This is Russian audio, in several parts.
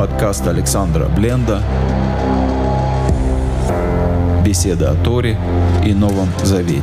Подкаст Александра Бленда Беседа о Торе и Новом Завете.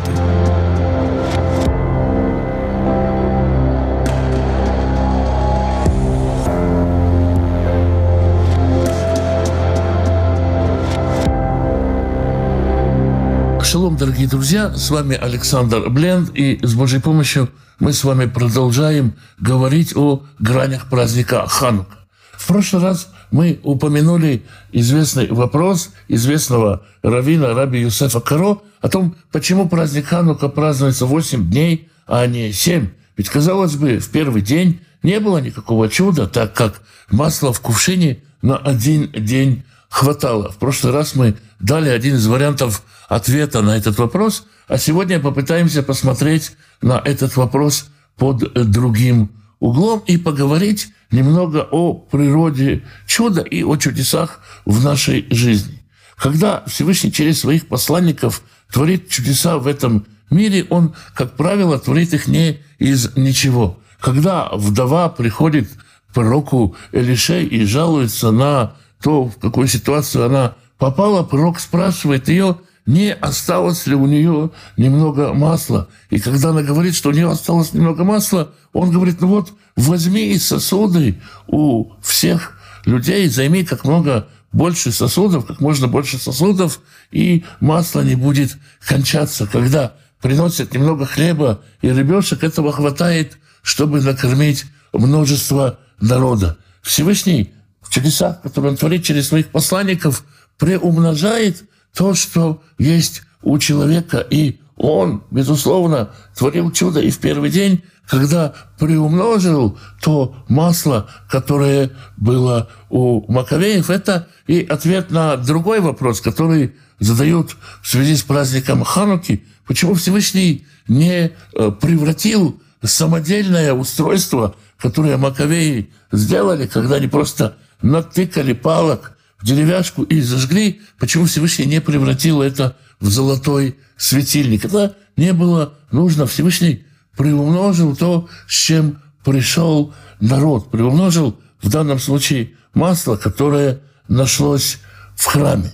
Шалом, дорогие друзья, с вами Александр Бленд, и с Божьей помощью мы с вами продолжаем говорить о гранях праздника Ханука. В прошлый раз мы упомянули известный вопрос известного равина Раби Юсефа Каро о том, почему праздник Ханука празднуется 8 дней, а не 7. Ведь, казалось бы, в первый день не было никакого чуда, так как масло в кувшине на один день хватало. В прошлый раз мы дали один из вариантов ответа на этот вопрос, а сегодня попытаемся посмотреть на этот вопрос под другим углом и поговорить немного о природе чуда и о чудесах в нашей жизни. Когда Всевышний через своих посланников творит чудеса в этом мире, он, как правило, творит их не из ничего. Когда вдова приходит к пророку Элише и жалуется на то, в какую ситуацию она попала, пророк спрашивает ее, не осталось ли у нее немного масла. И когда она говорит, что у нее осталось немного масла, он говорит, ну вот, возьми сосуды у всех людей, займи как много больше сосудов, как можно больше сосудов, и масло не будет кончаться. Когда приносят немного хлеба и рыбешек, этого хватает, чтобы накормить множество народа. Всевышний в чудесах, которые он творит через своих посланников, преумножает то, что есть у человека. И он, безусловно, творил чудо и в первый день, когда приумножил то масло, которое было у Маковеев. Это и ответ на другой вопрос, который задают в связи с праздником Хануки. Почему Всевышний не э, превратил самодельное устройство, которое Маковеи сделали, когда они просто натыкали палок в деревяшку и зажгли, почему Всевышний не превратил это в золотой светильник. Это не было нужно. Всевышний приумножил то, с чем пришел народ. Приумножил в данном случае масло, которое нашлось в храме.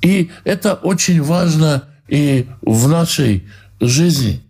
И это очень важно и в нашей жизни,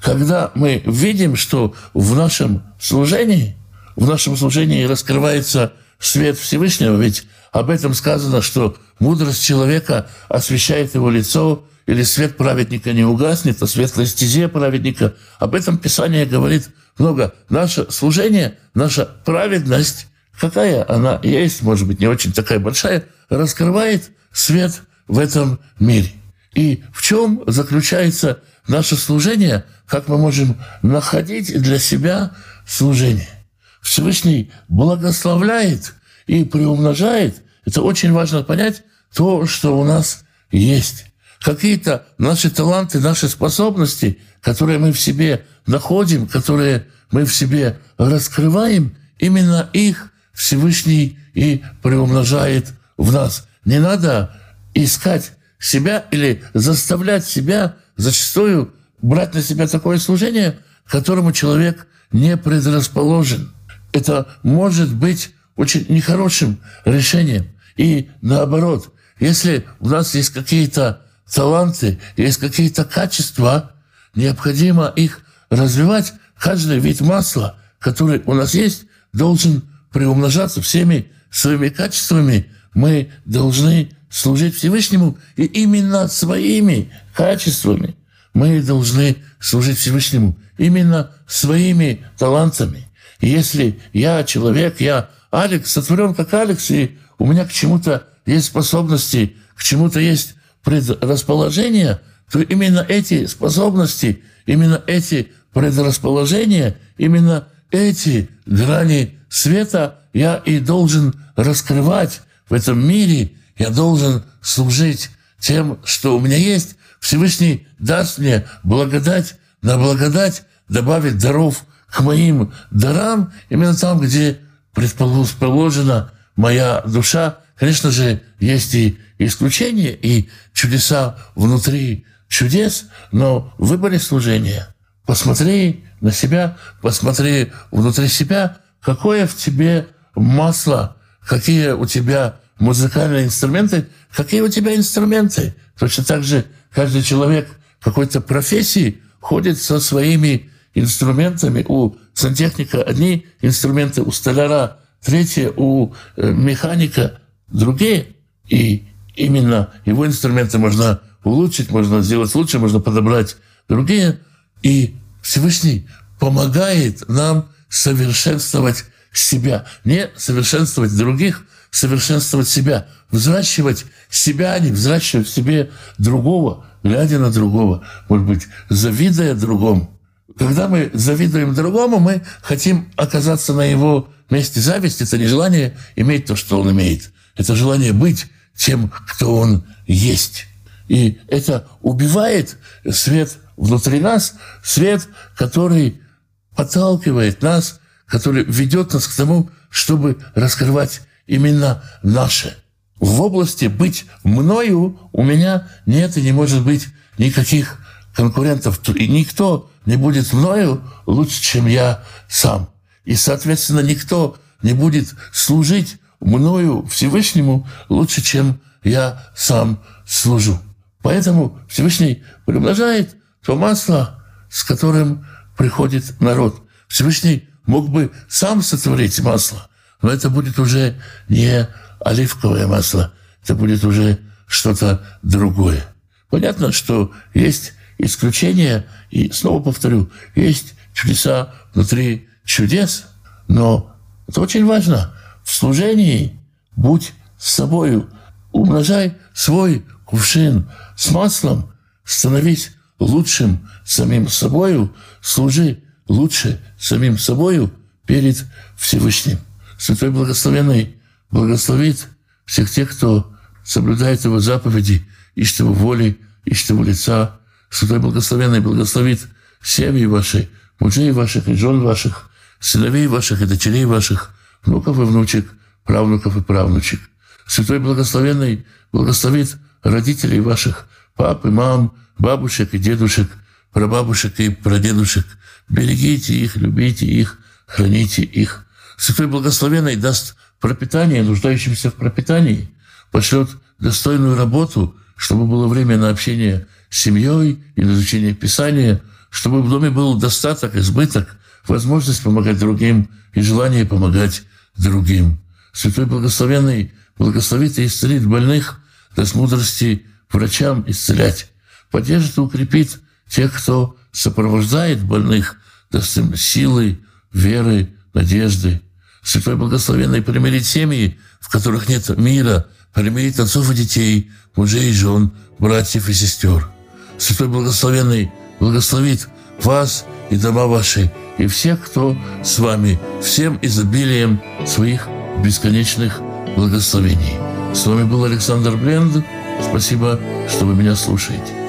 когда мы видим, что в нашем служении, в нашем служении раскрывается свет Всевышнего, ведь об этом сказано, что мудрость человека освещает его лицо, или свет праведника не угаснет, а светлая стезия праведника. Об этом Писание говорит много. Наше служение, наша праведность, какая она есть, может быть, не очень такая большая, раскрывает свет в этом мире. И в чем заключается наше служение, как мы можем находить для себя служение. Всевышний благословляет и приумножает, это очень важно понять, то, что у нас есть. Какие-то наши таланты, наши способности, которые мы в себе находим, которые мы в себе раскрываем, именно их Всевышний и приумножает в нас. Не надо искать себя или заставлять себя зачастую брать на себя такое служение, к которому человек не предрасположен. Это может быть очень нехорошим решением. И наоборот, если у нас есть какие-то таланты, есть какие-то качества, необходимо их развивать. Каждый вид масла, который у нас есть, должен приумножаться всеми своими качествами. Мы должны служить Всевышнему, и именно своими качествами мы должны служить Всевышнему, именно своими талантами. И если я человек, я Алекс, сотворен как Алекс, и у меня к чему-то есть способности, к чему-то есть предрасположение, то именно эти способности, именно эти предрасположения, именно эти грани света я и должен раскрывать в этом мире, я должен служить тем, что у меня есть. Всевышний даст мне благодать на благодать, добавит даров к моим дарам, именно там, где предположена моя душа. Конечно же, есть и исключения, и чудеса внутри чудес, но в выборе служения посмотри на себя, посмотри внутри себя, какое в тебе масло какие у тебя музыкальные инструменты, какие у тебя инструменты. Точно так же каждый человек какой-то профессии ходит со своими инструментами. У сантехника одни инструменты, у столяра третьи, у э, механика другие. И именно его инструменты можно улучшить, можно сделать лучше, можно подобрать другие. И Всевышний помогает нам совершенствовать себя, не совершенствовать других, совершенствовать себя, взращивать себя, а не взращивать в себе другого, глядя на другого, может быть, завидуя другому. Когда мы завидуем другому, мы хотим оказаться на его месте. Зависть – это не желание иметь то, что он имеет. Это желание быть тем, кто он есть. И это убивает свет внутри нас, свет, который подталкивает нас, который ведет нас к тому, чтобы раскрывать именно наше. В области быть мною у меня нет и не может быть никаких конкурентов. И никто не будет мною лучше, чем я сам. И, соответственно, никто не будет служить мною Всевышнему лучше, чем я сам служу. Поэтому Всевышний приумножает то масло, с которым приходит народ. Всевышний мог бы сам сотворить масло, но это будет уже не оливковое масло, это будет уже что-то другое. Понятно, что есть исключения, и снова повторю, есть чудеса внутри чудес, но это очень важно. В служении будь с собою, умножай свой кувшин с маслом, становись лучшим самим собою, служи лучше самим собою перед Всевышним. Святой Благословенный благословит всех тех, кто соблюдает Его заповеди, ищет Его воли, ищет Его лица. Святой Благословенный благословит семьи ваши, мужей ваших и жен ваших, сыновей ваших и дочерей ваших, внуков и внучек, правнуков и правнучек. Святой Благословенный благословит родителей ваших, пап и мам, бабушек и дедушек, прабабушек и прадедушек. Берегите их, любите их, храните их. Святой Благословенный даст пропитание нуждающимся в пропитании, пошлет достойную работу, чтобы было время на общение семьей и на изучение Писания, чтобы в доме был достаток, избыток, возможность помогать другим и желание помогать другим. Святой Благословенный благословит и исцелит больных, даст мудрости врачам исцелять, поддержит и укрепит тех, кто сопровождает больных, даст им силы, веры, надежды. Святой Благословенный примирит семьи, в которых нет мира, примирит отцов и детей, мужей и жен, братьев и сестер. Святой Благословенный благословит вас и дома ваши, и всех, кто с вами, всем изобилием своих бесконечных благословений. С вами был Александр Бленд. Спасибо, что вы меня слушаете.